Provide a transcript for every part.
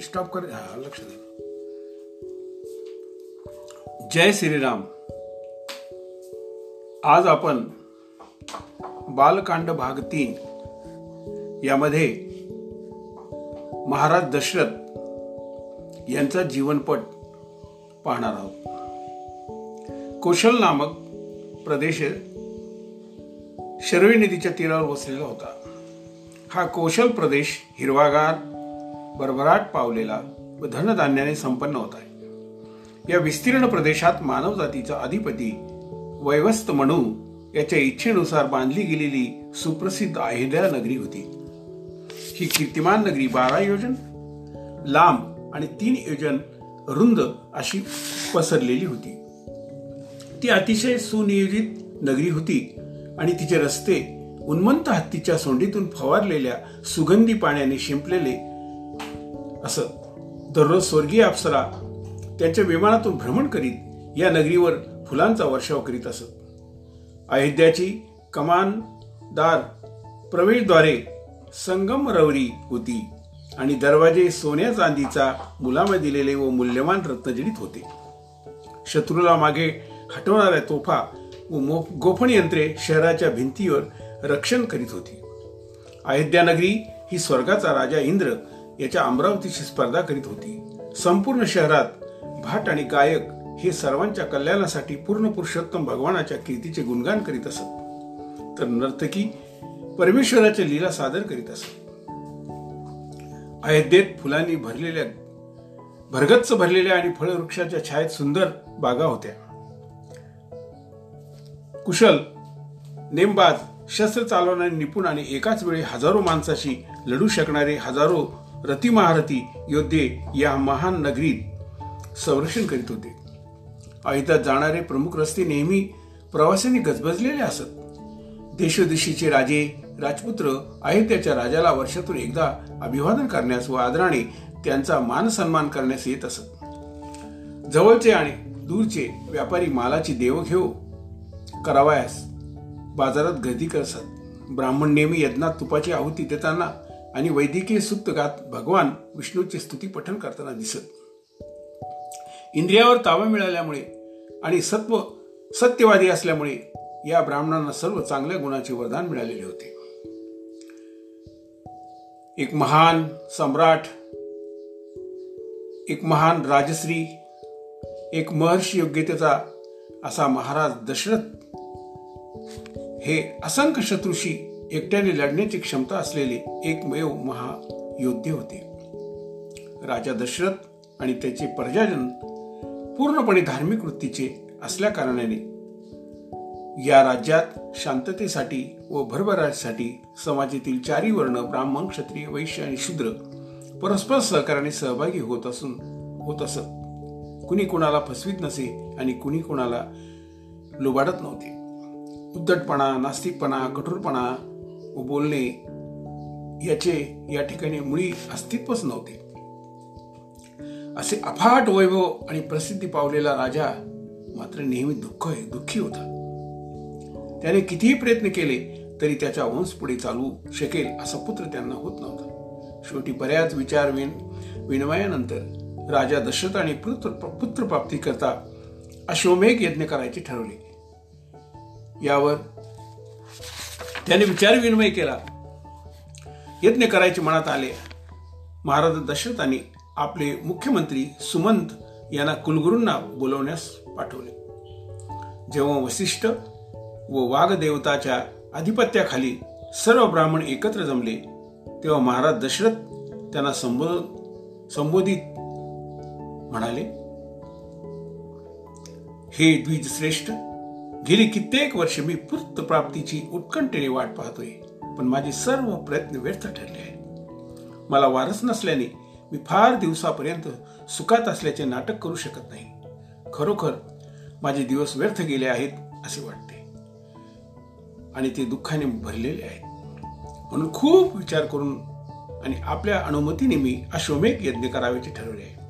Stop कर हा लक्ष दे. जय श्रीराम. आज आपण बालकांड भाग तीन यामध्ये महाराज दशरथ यांचा जीवनपट पाहणार आहोत. कौशल नामक प्रदेश शर्वी नदीच्या तीरावर वसलेला होता. हा कौशल प्रदेश हिरवागार भरभराट पावलेला व धनधान्याने संपन्न होत आहे. या विस्तीर्ण प्रदेशात मानवजातीचा अधिपती वैवस्त म्हणू याच्या इच्छेनुसार बांधली गेलेली सुप्रसिद्ध अहिल्या नगरी होती. ही कीर्तिमान नगरी बारा योजन लांब आणि तीन योजन रुंद अशी पसरलेली होती. ती अतिशय सुनियोजित नगरी होती आणि तिचे रस्ते उन्मंत हत्तीच्या सोंडीतून फवारलेल्या सुगंधी पाण्याने शिंपलेले असत दररोज स्वर्गीय अप्सरा त्यांच्या विमानातून भ्रमण करीत या नगरीवर फुलांचा वर्षाव करीत असत. अयोध्याची कमानदार प्रवेशद्वारे संगमरवरी होती आणि दरवाजे सोन्या चांदीचा मुलामे दिलेले व मूल्यवान रत्नजडित होते. शत्रूला मागे हटवणाऱ्या तोफा व गोफण यंत्रे शहराच्या भिंतीवर रक्षण करीत होती. अयोध्या नगरी ही स्वर्गाचा राजा इंद्र याच्या अमरावतीशी स्पर्धा करीत होती. संपूर्ण शहरात भाट आणि गायक हे सर्वांच्या कल्याणासाठी पूर्ण पुरुषोत्तम भगवानाच्या कीर्तीचे गुणगान करीत असत. तर नर्तकी परमेश्वराच्या लीला सादर करीत असत. अयोध्येत फुलांनी भरलेल्या भरगच्च भरलेल्या आणि फळवृक्षाच्या छायेत सुंदर बागा होत्या. कुशल नेमबाज शस्त्र चालवणारे निपुण आणि एकाच वेळी हजारो माणसाशी लढू शकणारे हजारो रती महारथी योद्धे या महान नगरीत संरक्षण करीत होते. अयोध्यात जाणारे प्रमुख रस्ते नेहमी प्रवाशांनी गजबजलेले असत. देशोदेशीचे राजे राजपुत्र अयोध्याच्या राजाला वर्षातून एकदा अभिवादन करण्यास व आदराने त्यांचा मान सन्मान करण्यास येत असत. जवळचे आणि दूरचे व्यापारी मालाची देवघेव करावयास बाजारात गर्दी करत ब्राह्मण नेहमी यज्ञात तुपाची आहुती देताना आणि वैद्यकीय सुप्तकात भगवान विष्णूचे स्तुती पठन करताना दिसत. इंद्रियावर ताबा मिळाल्यामुळे आणि सत्व सत्यवादी असल्यामुळे या ब्राह्मणांना सर्व चांगल्या गुणाचे वरदान मिळालेले होते. एक महान सम्राट एक महान राजश्री एक महर्षी योग्यतेचा असा महाराज दशरथ हे असंख्य शत्रूशी एकट्याने लढण्याची क्षमता असलेले एकमेव महायोद्धे होते. राजा दशरथ आणि त्याचे प्रजाजन पूर्णपणे धार्मिक वृत्तीचे असल्या कारणाने या राज्यात शांततेसाठी व भरभराटीसाठी समाजातील चारी वर्ण ब्राह्मण क्षत्रिय वैश्य आणि शूद्र परस्पर सहकार्याने सहभागी होत असून होत असत. कुणी कुणाला फसवीत नसे आणि कुणी कुणाला लुबाडत नव्हते. उद्धटपणा नास्तिकपणा कठोरपणा व बोलणे याचे या ठिकाणी मुळी अस्तित्वच नव्हते. असे अफाट वैभव आणि प्रसिद्धी पावलेला राजा मात्र नेहमी दुःख दुःखी होता. त्याने कितीही प्रयत्न केले तरी त्याचा वंश पुढे चालू शकेल असा पुत्र त्यांना होत नव्हता. शेवटी बऱ्याच विचार विनिमयानंतर राजा दशरथ आणि पुत्र पुत्र प्राप्ती करता अश्वमेघ यज्ञ करायचे ठरवले. यावर त्याने विचार विनिमय केला. यज्ञ करायचे मनात आले. महाराज दशरथाने आपले मुख्यमंत्री सुमंत यांना कुलगुरूंना बोलवण्यास पाठवले. जेव्हा वसिष्ठ व वाघदेवताच्या अधिपत्याखाली सर्व ब्राह्मण एकत्र जमले तेव्हा महाराज दशरथ त्यांना संबोध संबोधित म्हणाले हे द्विजश्रेष्ठ गेली कित्येक वर्ष मी पुत्र प्राप्तीची उत्कंठेने वाट पाहतोय पण माझे सर्व प्रयत्न व्यर्थ ठरले आहेत. मला वारस नसल्याने मी फार दिवसापर्यंत सुखात असल्याचे नाटक करू शकत नाही. खरोखर माझे दिवस व्यर्थ गेले आहेत असे वाटते. आणि ते दुःखाने भरलेले आहेत. म्हणून खूप विचार करून आणि आपल्या अनुमतीने मी अश्वमेघ यज्ञ करावेचे ठरवले आहे.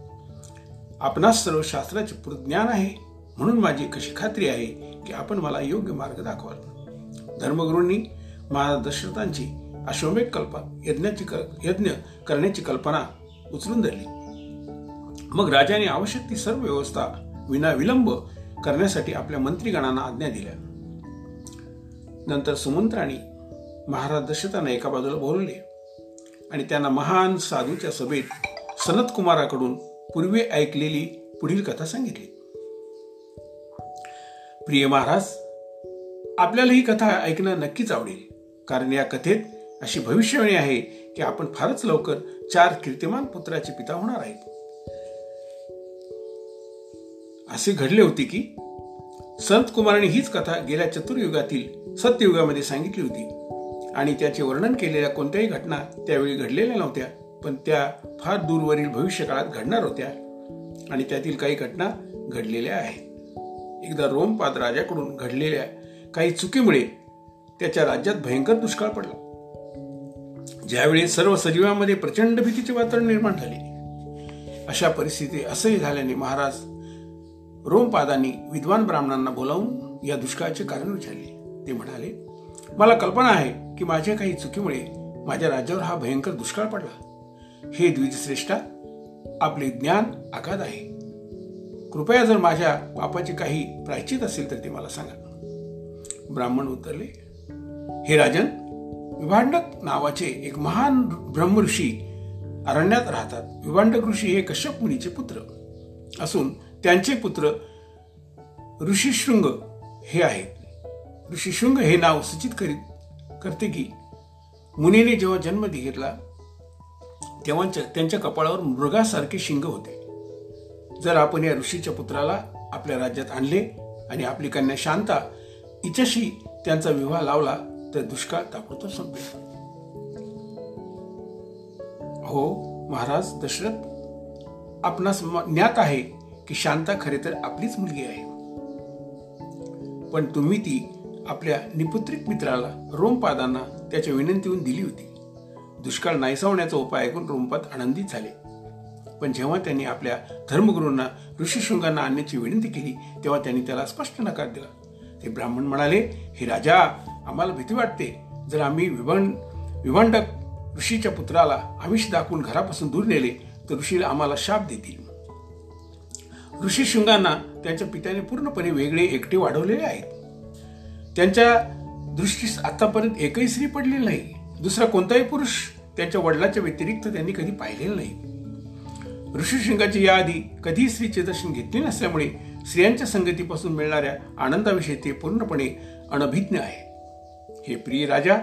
आपणास सर्व शास्त्राचे पूर्ण ज्ञान आहे. म्हणून माझी कशी खात्री आहे की आपण मला योग्य मार्ग दाखवाल? धर्मगुरूंनी महाराज दशरथांची अश्वमेघ कल्पना यज्ञाची यज्ञ करण्याची कल्पना उचलून धरली. मग राजाने आवश्यक ती सर्व व्यवस्था विना विलंब करण्यासाठी आपल्या मंत्रीगणांना आज्ञा दिल्या. नंतर सुमंत्राने महाराज दशरथांना एका बाजूला बोलवले आणि त्यांना महान साधूच्या सभेत सनत कुमाराकडून पूर्वी ऐकलेली पुढील कथा सांगितली. प्रिय महाराज आपल्याला ही कथा ऐकणं नक्कीच आवडेल. कारण या कथेत अशी भविष्यवाणी आहे की आपण फारच लवकर चार कीर्तिमान पुत्राचे पिता होणार आहेत. असे घडले होते की संत कुमाराने हीच कथा गेल्या चतुर्युगातील सत्ययुगामध्ये सांगितली होती. आणि त्याचे वर्णन केलेल्या कोणत्याही घटना त्यावेळी घडलेल्या नव्हत्या पण त्या फार दूरवरील भविष्यकाळात घडणार होत्या. आणि त्यातील काही घटना घडलेल्या आहेत. एकदा रोमपाद राजाकडून घडलेल्या काही चुकीमुळे त्याच्या राज्यात भयंकर दुष्काळ पडला. ज्यावेळी सर्व सजीवांमध्ये प्रचंड भीतीचे वातावरण निर्माण झाले अशा परिस्थिती असंही झाल्याने महाराज रोमपादांनी विद्वान ब्राह्मणांना बोलावून या दुष्काळाचे कारण विचारले. ते म्हणाले मला कल्पना आहे की माझ्या काही चुकीमुळे माझ्या राज्यावर हा भयंकर दुष्काळ पडला. हे द्विजश्रेष्ठा आपले ज्ञान आघात आहे. कृपया जर माझ्या पापाची काही प्रायचित असेल तर ते मला सांगा. ब्राह्मण उतरले. हे राजन विभांडक नावाचे एक महान ब्रह्मऋषी अरण्यात राहतात. विभांडक ऋषी हे कश्यप मुनीचे पुत्र असून त्यांचे पुत्र ऋषीशृंग हे आहेत. ऋषीशृंग हे नाव सूचित करीत करते की मुनीने जेव्हा जन्म घेतला तेव्हा त्यांच्या कपाळावर मृगासारखे शिंग होते. जर आपण या ऋषीच्या पुत्राला आपल्या राज्यात आणले आणि आपली कन्या शांता हिच्याशी त्यांचा विवाह लावला तर दुष्काळ ताबडतोब संपेल. हो महाराज दशरथ आपणास ज्ञात आहे की शांता खरे तर आपलीच मुलगी आहे. पण तुम्ही ती आपल्या निपुत्रिक मित्राला रोमपादांना त्याच्या विनंतीहून दिली होती. दुष्काळ नाहीसावण्याचा उपाय ऐकून रोमपाद आनंदित झाले. पण जेव्हा त्यांनी आपल्या धर्मगुरूंना ऋषीशृंगांना आणण्याची विनंती केली तेव्हा त्यांनी त्याला स्पष्ट नकार दिला. ते ब्राह्मण म्हणाले हे राजा आम्हाला भीती वाटते. जर आम्ही विभांड विभांडक ऋषीच्या पुत्राला आमिष दाखवून घरापासून दूर नेले तर ऋषीला आम्हाला शाप देतील. ऋषी शृंगांना त्यांच्या पित्याने पूर्णपणे वेगळे एकटे वाढवलेले आहेत. त्यांच्या दृष्टीस आतापर्यंत एकही स्त्री पडलेली नाही. दुसरा कोणताही पुरुष त्यांच्या वडिलाच्या व्यतिरिक्त त्यांनी कधी पाहिलेलं नाही. ऋषीशृंगाची याआधी कधीही स्त्रीचे दर्शन घेतले नसल्यामुळे स्त्रियांच्या संगतीपासून मिळणाऱ्या आनंदाविषयी ते पूर्णपणे अनभिज्ञ आहे हे प्रिय राजा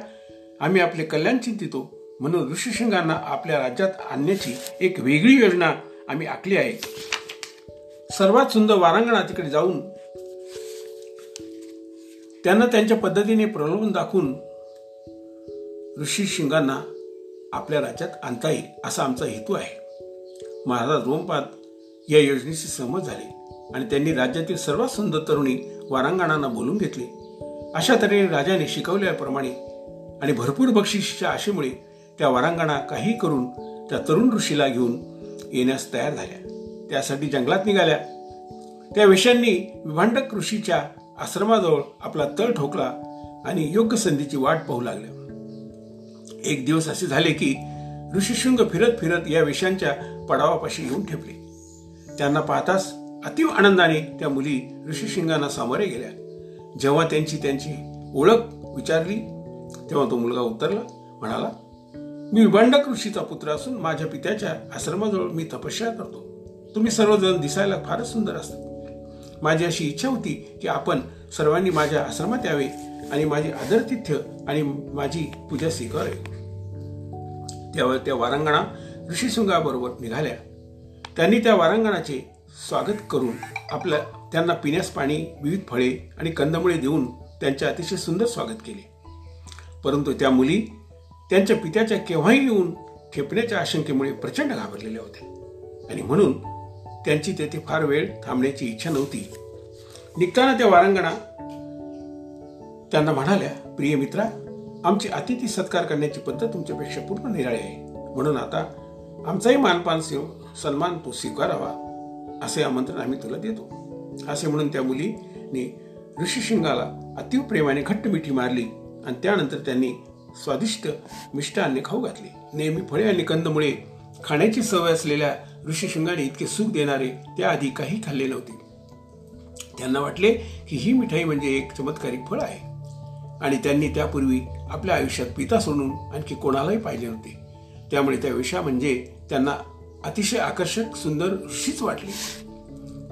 आम्ही आपले कल्याण चिंतितो म्हणून ऋषीशृंगांना आपल्या राज्यात आणण्याची एक वेगळी योजना आम्ही आखली आहे. सर्वात सुंदर वारांगणा तिकडे जाऊन त्यांना त्यांच्या पद्धतीने प्रलोभन दाखवून ऋषी शिंगांना आपल्या राज्यात आणता येईल असा आमचा हेतू आहे. महाराज रोमपाद या योजनेशी सहमत झाले आणि त्यांनी राज्यातील सर्वात सुंदर तरुणी वारांगणांना बोलून घेतले. अशा तऱ्हेने राजाने शिकवल्याप्रमाणे आणि भरपूर बक्षिशीच्या आशेमुळे त्या वारांगणा काही करून त्या तरुण ऋषीला घेऊन येण्यास तयार झाल्या. त्यासाठी जंगलात निघाल्या. त्या विषयांनी विभांडक ऋषीच्या आश्रमाजवळ आपला तळ ठोकला आणि योग्य संधीची वाट पाहू लागल्या. एक दिवस असे झाले की ऋषीशृंग फिरत फिरत या विषयांच्या पडावापाशी येऊन ठेपले. त्यांना पाहताच अतिव आनंदाने त्या मुली ऋषीशृंगांना सामोरे गेल्या. जेव्हा त्यांची त्यांची ओळख विचारली तेव्हा तो मुलगा उतरला म्हणाला मी विभांडक ऋषीचा पुत्र असून माझ्या पित्याच्या आश्रमाजवळ मी तपस्या करतो. तुम्ही सर्वजण दिसायला फारच सुंदर असतात. माझी अशी इच्छा होती की आपण सर्वांनी माझ्या आश्रमात यावे आणि माझे आदरतिथ्य आणि माझी पूजा स्वीकारावी. त्यावर त्या वारांगणा ऋषीसुंगाबरोबर निघाल्या. त्यांनी त्या वारांगणाचे स्वागत करून आपल्या त्यांना पिण्यास पाणी विविध फळे आणि कंदमुळे देऊन त्यांचे अतिशय सुंदर स्वागत केले. परंतु त्या मुली त्यांच्या पित्याच्या केव्हाही येऊन खेपण्याच्या आशंकेमुळे प्रचंड घाबरलेल्या होत्या. आणि म्हणून त्यांची तेथे फार वेळ थांबण्याची इच्छा नव्हती. निघताना त्या वारांगणा त्यांना म्हणाल्या प्रिय मित्रा आमची अतिथी सत्कार करण्याची पद्धत तुमच्यापेक्षा पूर्ण निराळी आहे. म्हणून आता आमचाही मानपान सन्मान तू स्वीकारावा असे आमंत्रण आम्ही तुला देतो. असे म्हणून त्या मुलीने ऋषीशिंगाला अतिव प्रेमाने घट्ट मिठी मारली आणि त्यानंतर त्यांनी स्वादिष्ट मिष्टान्ने खाऊ घातले. नेहमी फळे आणि कंदमुळे खाण्याची सवय असलेल्या ऋषिशृंगाने इतके सुख देणारे त्याआधी काही खाल्ले नव्हते. त्यांना वाटले की ही मिठाई म्हणजे एक चमत्कारिक फळ आहे. आणि त्यांनी त्यापूर्वी आपल्या आयुष्यात पिता सोडून आणखी कोणालाही पाहिले नव्हते. त्यामुळे त्या विषया म्हणजे त्यांना अतिशय आकर्षक सुंदर ऋषीच वाटली.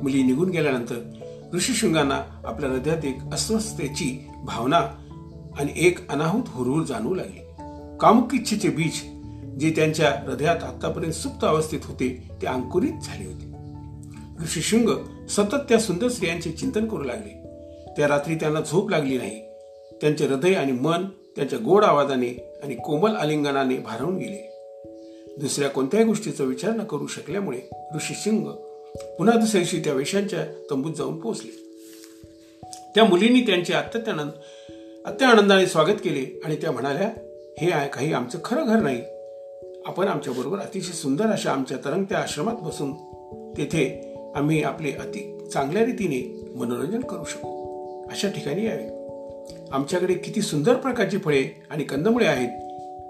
मुली निघून गेल्यानंतर ऋषीशृंगांना आपल्या हृदयात एक अस्वस्थतेची भावना आणि एक अनाहूत हुरहुर जाणवू लागली. कामुक इच्छेचे बीज जे त्यांच्या हृदयात आतापर्यंत सुप्त अवस्थेत होते ते अंकुरित झाले होते. ऋषीशृंग सतत त्या सुंदर स्त्रियांचे चिंतन करू लागले. त्या रात्री त्यांना झोप लागली नाही. त्यांचे हृदय आणि मन त्यांच्या गोड आवाजाने आणि कोमल आलिंगनाने भारावून गेले. दुसऱ्या कोणत्याही गोष्टीचा विचार न करू शकल्यामुळे ऋषी सिंग पुन्हा दुसऱ्या दिवशी त्या वेशांच्या तंबूत जाऊन पोहोचले. त्या मुलींनी त्यांचे अत्यंत अत्य आनंदाने स्वागत केले आणि त्या म्हणाल्या हे आहे काही आमचं खरं घर नाही. आपण आमच्याबरोबर अतिशय सुंदर अशा आमच्या तरंगत्या आश्रमात बसून तेथे आम्ही आपले अति चांगल्या रीतीने मनोरंजन करू शकू. अशा ठिकाणी यावे. आमच्याकडे किती सुंदर प्रकारची फळे आणि कंदमुळे आहेत.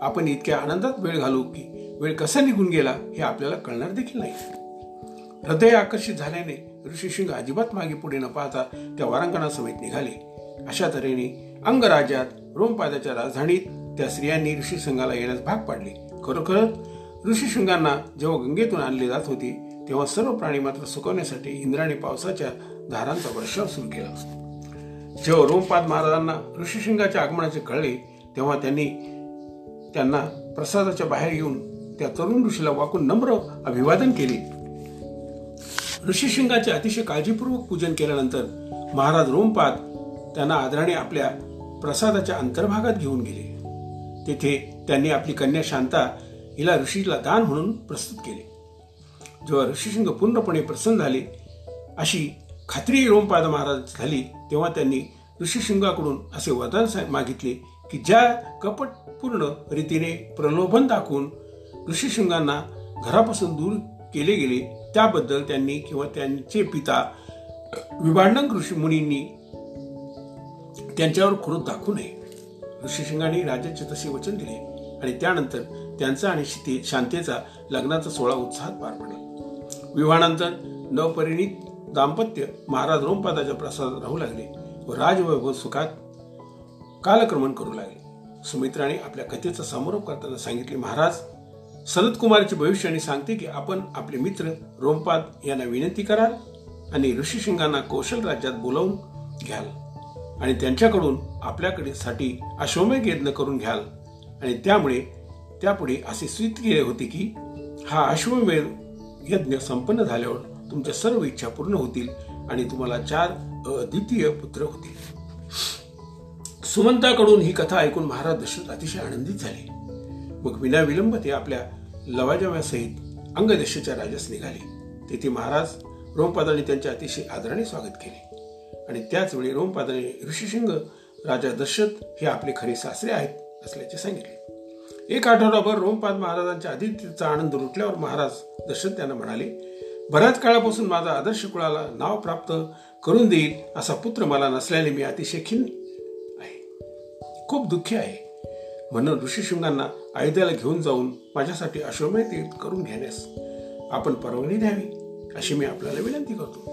आपण इतक्या आनंदात वेळ घालू की वेळ कसा निघून गेला हे आपल्याला कळणार देखील नाही. हृदय आकर्षित झाल्याने ऋषीशृंग अजिबात मागे पुढे न पाहता त्या वारांगणासमेत निघाले. अशा तऱ्हेने अंगराज्यात रोमपादाच्या राजधानीत त्या स्त्रियांनी ऋषीसंघाला येण्यास भाग पाडले. खरोखरच ऋषीशृंगांना जेव्हा गंगेतून आणले जात होते तेव्हा सर्व प्राणी मात्र सुकवण्यासाठी इंद्राने पावसाच्या धारांचा वर्षाव सुरू केला. जेव्हा रोमपाद महाराजांना ऋषिशिंगाच्या आगमनाचे कळले तेव्हा त्यांनी त्यांना प्रसादाच्या बाहेर येऊन त्या तरुण ऋषीला वाकून नम्र अभिवादन केले. ऋषिशिंगाचे अतिशय काळजीपूर्वक पूजन केल्यानंतर महाराज रोमपाद त्यांना आदराने आपल्या प्रसादाच्या अंतर्भागात घेऊन गेले. तेथे त्यांनी आपली कन्या शांता हिला ऋषीला दान म्हणून प्रस्तुत केले. जेव्हा ऋषिशिंग पूर्णपणे प्रसन्न झाले अशी खात्री रोमपाद महाराज झाली तेव्हा त्यांनी ऋषीशृंगाकडून असे वरदान मागितले की ज्या कपटपूर्ण रीतीने प्रलोभन दाखवून ऋषिशिंगांना घरापासून दूर केले गेले त्याबद्दल त्यांनी किंवा त्यांचे पिता विभांडक ऋषी मुनींनी त्यांच्यावर क्रोध दाखवू नये. ऋषीशृंगाने राजाचे तसे वचन दिले आणि त्यानंतर त्यांचा आणि शांतेचा लग्नाचा सोहळा उत्साहात पार पडला. विवाहानंतर नवपरिणित दाम्पत्य महाराज रोमपादाच्या प्रसादात राहू लागले व राजवैभव सुखात कालक्रमण करू लागले. सुमित्राने आपल्या कथेचा समारोप करताना सांगितले महाराज सनतकुमारची भविष्याने सांगते की आपण आपले मित्र रोमपाद यांना विनंती कराल आणि ऋषीशिंगांना कौशल राज्यात बोलावून घ्याल आणि त्यांच्याकडून आपल्याकडे साठी अश्वमेघ यज्ञ करून घ्याल. आणि त्यामुळे त्यापुढे असे स्वीत केले होते की हा अश्वमेध यज्ञ संपन्न झाल्यावर तुमच्या सर्व इच्छा पूर्ण होतील आणि तुम्हाला चार अद्वितीय पुत्र होतील. सुमंताकडून ही कथा ऐकून महाराज दशरथ अतिशय आनंदित झाले. मग विना विलंब ते आपल्या लवाजव्यासहित अंगदेशाच्या राजास निघाले. तेथे महाराज रोमपादाने त्यांचे अतिशय आदराने स्वागत केले. आणि त्याचवेळी रोमपादाने ऋषिशिंग राजा दशरथ हे आपले खरे सासरे आहेत असल्याचे सांगितले. एक आठवडाभर रोमपाद महाराजांच्या आदित्यचा आनंद लुटल्यावर महाराज दशरथ त्यांना म्हणाले बऱ्याच काळापासून माझा आदर्श कुळाला नाव प्राप्त करून देईल असा पुत्र मला नसल्याने मी अतिशय खिन्न आहे. खूप दुःखी आहे. म्हणून ऋषीशृंगांना अयोध्याला घेऊन जाऊन माझ्यासाठी अश्वमेध करून घेण्यास आपण परवानगी द्यावी अशी मी आपल्याला विनंती करतो.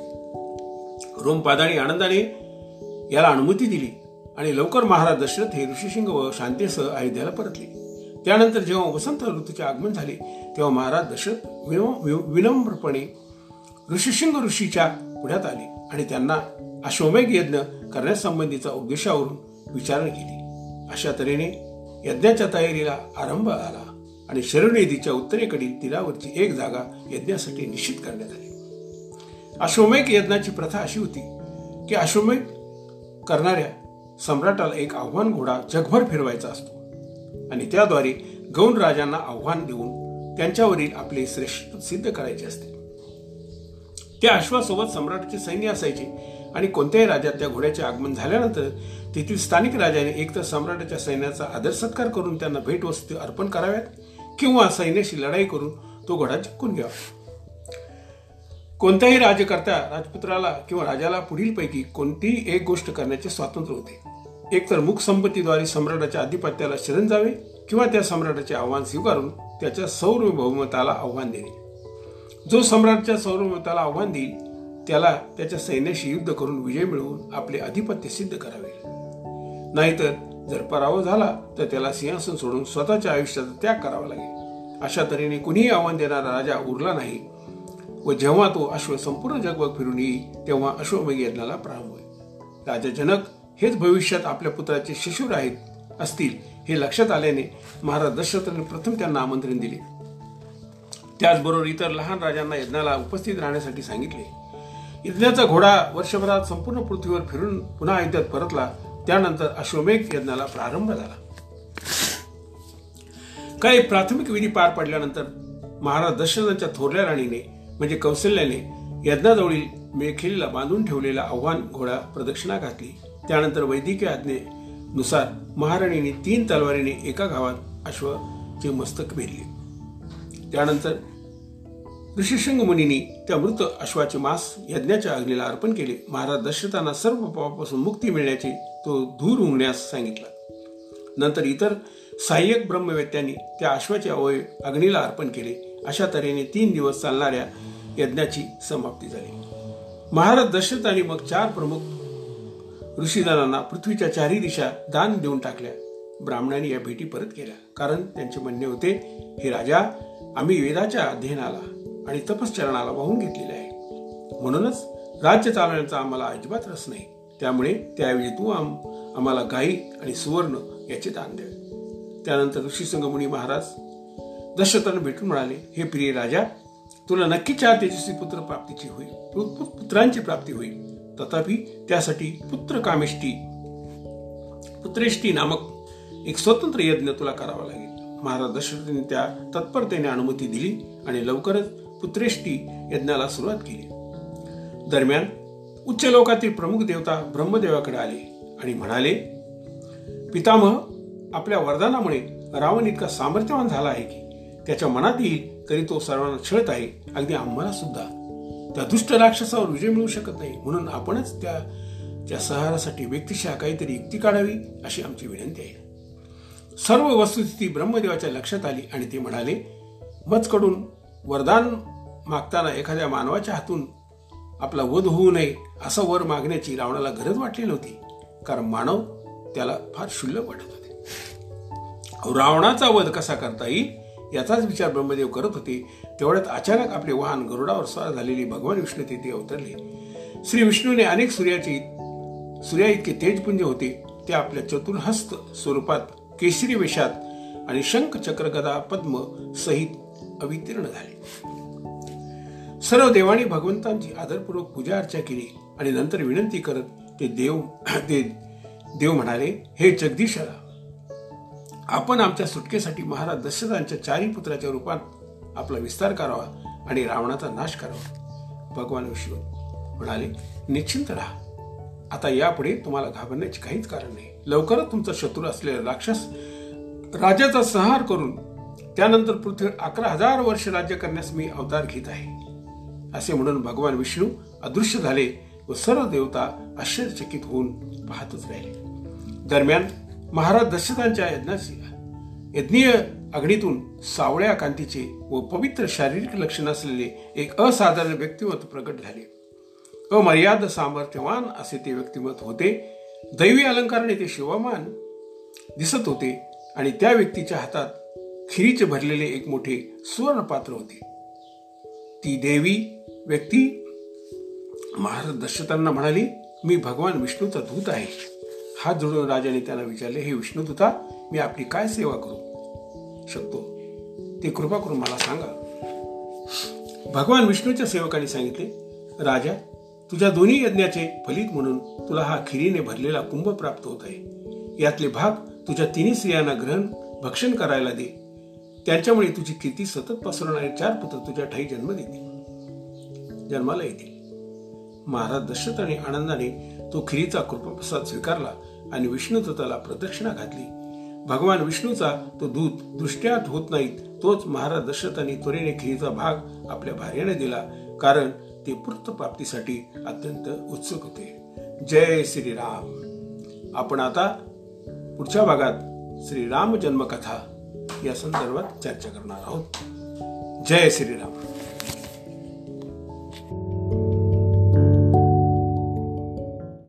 रोमपादाने आनंदाने याला अनुमती दिली आणि लवकर महाराज दशरथ हे ऋषीशिंग व शांतीसह अयोध्याला परतले. त्यानंतर जेव्हा वसंत ऋतूचे आगमन झाले तेव्हा महाराज दशरथ विनम्रपणे ऋषिशिंग ऋषीच्या पुढ्यात आले आणि त्यांना अश्वमेघ यज्ञ करण्यासंबंधीचा उद्देशावरून विचारणा केली. अशा तऱ्हेने यज्ञाच्या तयारीला आरंभ आला आणि शरणवेदीच्या उत्तरेकडील तीरावरची एक जागा यज्ञासाठी निश्चित करण्यात आली. अश्वमेघ यज्ञाची प्रथा अशी होती की अश्वमेघ करणाऱ्या सम्राटाला एक आव्हान घोडा जगभर फिरवायचा असतो आणि त्याद्वारे गौण राजांना आव्हान देऊन त्यांच्यावरील आपले श्रेष्ठ सिद्ध करायचे असते. त्या अश्वासोबत सम्राटाचे सैन्य असायचे आणि कोणत्याही राज्यात त्या घोड्याचे आगमन झाल्यानंतर तेथील स्थानिक राजाने एकतर सम्राटाच्या सैन्याचा आदर सत्कार करून त्यांना भेटवस्तू अर्पण कराव्यात किंवा सैन्याशी लढाई करून तो घोडा जिंकून घ्यावा. कोणत्याही राजकर्त्या राजपुत्राला किंवा राजाला पुढील पैकी कोणतीही एक गोष्ट करण्याचे स्वातंत्र्य होते. एकतर मुख संपत्तीद्वारे सम्राटाच्या आधिपत्याला शरण जावे किंवा त्या सम्राटाचे आव्हान स्वीकारून त्याच्या सौर बहुमताला आव्हान देणे. जो सम्राटच्या सौरमताला आव्हान देईल त्याला त्याच्या सैन्याशी युद्ध करून विजय मिळवून आपले अधिपत्य सिद्ध करावे. नाहीतर जर पराभव झाला तर त्याला सिंहासन सोडून स्वतःच्या आयुष्याचा त्याग करावा लागेल. अशा तऱ्हेने कुणीही आव्हान देणारा राजा उरला नाही व जेव्हा तो अश्व संपूर्ण जगभर फिरून येईल तेव्हा अश्वमेघ यज्ञाला प्रारंभ होईल. राजा जनक हेच भविष्यात आपल्या पुत्राचे शिशूर आहेत असतील हे लक्षात आल्याने महाराज दशरथाने प्रथम त्यांना आमंत्रण दिले. त्याचबरोबर इतर लहान राजांना यज्ञाला उपस्थित राहण्यासाठी सांगितले. यज्ञाचा घोडा वर्षभरात संपूर्ण पृथ्वीवर फिरून पुन्हा अयोध्यात परतला. त्यानंतर अश्वमेघ यज्ञाला प्रारंभ झाला. काही प्राथमिक विधी पार पडल्यानंतर महाराज दशरथांच्या थोरल्या राणीने म्हणजे कौशल्याने यज्ञाजवळील मेखिलीला बांधून ठेवलेला आव्हान घोडा प्रदक्षिणा घातली. त्यानंतर वैद्यकीय आज्ञेनुसार महाराणीने तीन तलवारीने एका गावात अश्वचे मस्तक भेदले त्यानंतर ऋषिशृंग मुनींनी त्या मृत अश्वाचे मांस यज्ञाच्या अग्नीला अर्पण केले. महाराज दशरथांना सर्व पापापासून मुक्ती मिळण्याची तो धूर उंगण्यास सांगितला. नंतर इतर सहाय्यक ब्रह्मवेत्यांनी त्या अश्वाचे अवयव अग्नीला अर्पण केले. अशा तऱ्हेने तीन दिवस चालणाऱ्या यज्ञाची समाप्ती झाली. महाराज दशरथांनी मग चार प्रमुख ऋषीदानांना पृथ्वीच्या चारही दिशा दान देऊन टाकल्या. ब्राह्मणांनी या भेटी परत केल्या. कारण त्यांचे म्हणणे होते हे राजा आम्ही वेदाच्या अध्ययनाला आणि तपश्चरणाला वाहून घेतलेले आहे. म्हणूनच राज्य चालवण्याचा आम्हाला अजिबात रस नाही. त्यामुळे त्यावेळी तू आम आम्हाला गाई आणि सुवर्ण याचे दान द्यावे त्यानंतर ऋषी संगमुनी महाराज दशरथांना भेटून म्हणाले हे प्रिय राजा तुला नक्की चार तेजस्वी पुत्र प्राप्तीची होईल. पुत्रांची प्राप्ती होईल. तथापि त्यासाठी पुत्र कामेष्टी पुत्रेष्टी नामक एक स्वतंत्र यज्ञ तुला करावा लागेल. महाराज दशरथीने त्या तत्परतेने अनुमती दिली आणि लवकरच पुत्रेष्टी यज्ञाला सुरुवात केली. दरम्यान उच्च लोकातील प्रमुख देवता ब्रह्मदेवाकडे आले आणि म्हणाले पितामह आपल्या वरदानामुळे रावण इतका सामर्थ्यवान झाला आहे की त्याच्या मनात येईल तरी तो सर्वांना छळत आहे. अगदी आम्हाला सुद्धा. त्या दुष्ट राक्षसावर विजय मिळू शकत नाही. म्हणून आपणच त्या त्या सहारासाठी व्यक्तिशा काहीतरी युक्ती काढावी अशी आमची विनंती आहे. सर्व वस्तुस्थिती ब्रह्मदेवाच्या लक्षात आली आणि ते म्हणाले मजकडून वरदान मागताना एखाद्या मानवाच्या हातून आपला वध होऊ नये असा वर मागण्याची रावणाला गरज वाटली नव्हती कारण मानव त्याला फार शुल्लक वाटत होते. रावणाचा वध कसा करता येईल? याचाच विचार ब्रह्मदेव करत होते. तेवढ्यात अचानक आपले वाहन गरुडावर स्वार झालेले भगवान विष्णू तेथे अवतरले. श्री विष्णूने अनेक सूर्याची सूर्या इतके तेजपुंज होते ते आपल्या चतुर्हस्त स्वरूपात केशरी वेशात आणि शंख चक्र गदा पद्म सहित अवितीर्ण झाले. सर्व देवाने भगवंतांची आदरपूर्वक पूजा अर्चा केली आणि नंतर विनंती करत ते देव ते देव म्हणाले हे जगदीशाला आपण आमच्या सुटकेसाठी महाराज दशरथांच्या चारी पुत्राच्या रूपात आपला विस्तार करावा आणि रावणाचा नाश करावा. भगवान विष्णू म्हणाले निश्चिंत राहा. आता यापुढे तुम्हाला घाबरण्याचे काहीच कारण नाही. लवकरच तुमचा शत्रू असलेला राक्षस राजाचा संहार करून त्यानंतर पृथ्वी अकरा हजार वर्ष राज्य करण्यास मी अवतार घेत आहे. असे म्हणून भगवान विष्णू अदृश्य झाले व सर्व देवता आश्चर्यचकित होऊन पाहतच राहिले. दरम्यान महाराज दशरथांच्या यज्ञाची यज्ञीय अग्नीतून सावळ्या कांतीचे व पवित्र शारीरिक लक्षण असलेले एक असाधारण व्यक्तिमत्व प्रकट झाले. अमर्याद सामर्थ्यवान असे ते व्यक्तिमत्व होते दैवी अलंकाराने ते शिवामान दिसत होते आणि त्या व्यक्तीच्या हातात खिरीचे भरलेले एक मोठे सुवर्णपात्र होते. ती देवी व्यक्ती महाराज दशरथांना म्हणाली मी भगवान विष्णूचा दूत आहे. हात जोडून राजाने त्यांना विचारले हे विष्णुदूता मी आपली काय सेवा करू शकतो? ते कृपा करून मला सांगा. भगवान विष्णूच्या सेवकाने सांगितले राजा तुझ्या दोन्ही यज्ञाचे फलित म्हणून तुला हा खिरीने भरलेला कुंभ प्राप्त होत आहे. यातले भाग तुझ्या तिन्ही स्त्रियांना ग्रहण भक्षण करायला दे. त्यांच्यामुळे तुझी कीर्ती सतत पसरवणारे चार पुत्र तुझ्या ठाई जन्म देतील. जन्माला येतील. महाराज दशरथाने आनंदाने तो खिरीचा कृपप्रसाद स्वीकारला आणि विष्णुदत्ताला प्रदक्षिणा घातली. भगवान विष्णूचा तो दूत दृष्ट्यात होत नाहीत तोच महाराज दशरथाने त्वरेने खिरीचा भाग आपल्या भार्याने दिला. कारण ते पूर्त प्राप्तीसाठी अत्यंत उत्सुक होते. जय श्रीराम. आपण आता पुढच्या भागात श्रीराम जन्मकथा या संदर्भात चर्चा करणार आहोत. जय श्रीराम.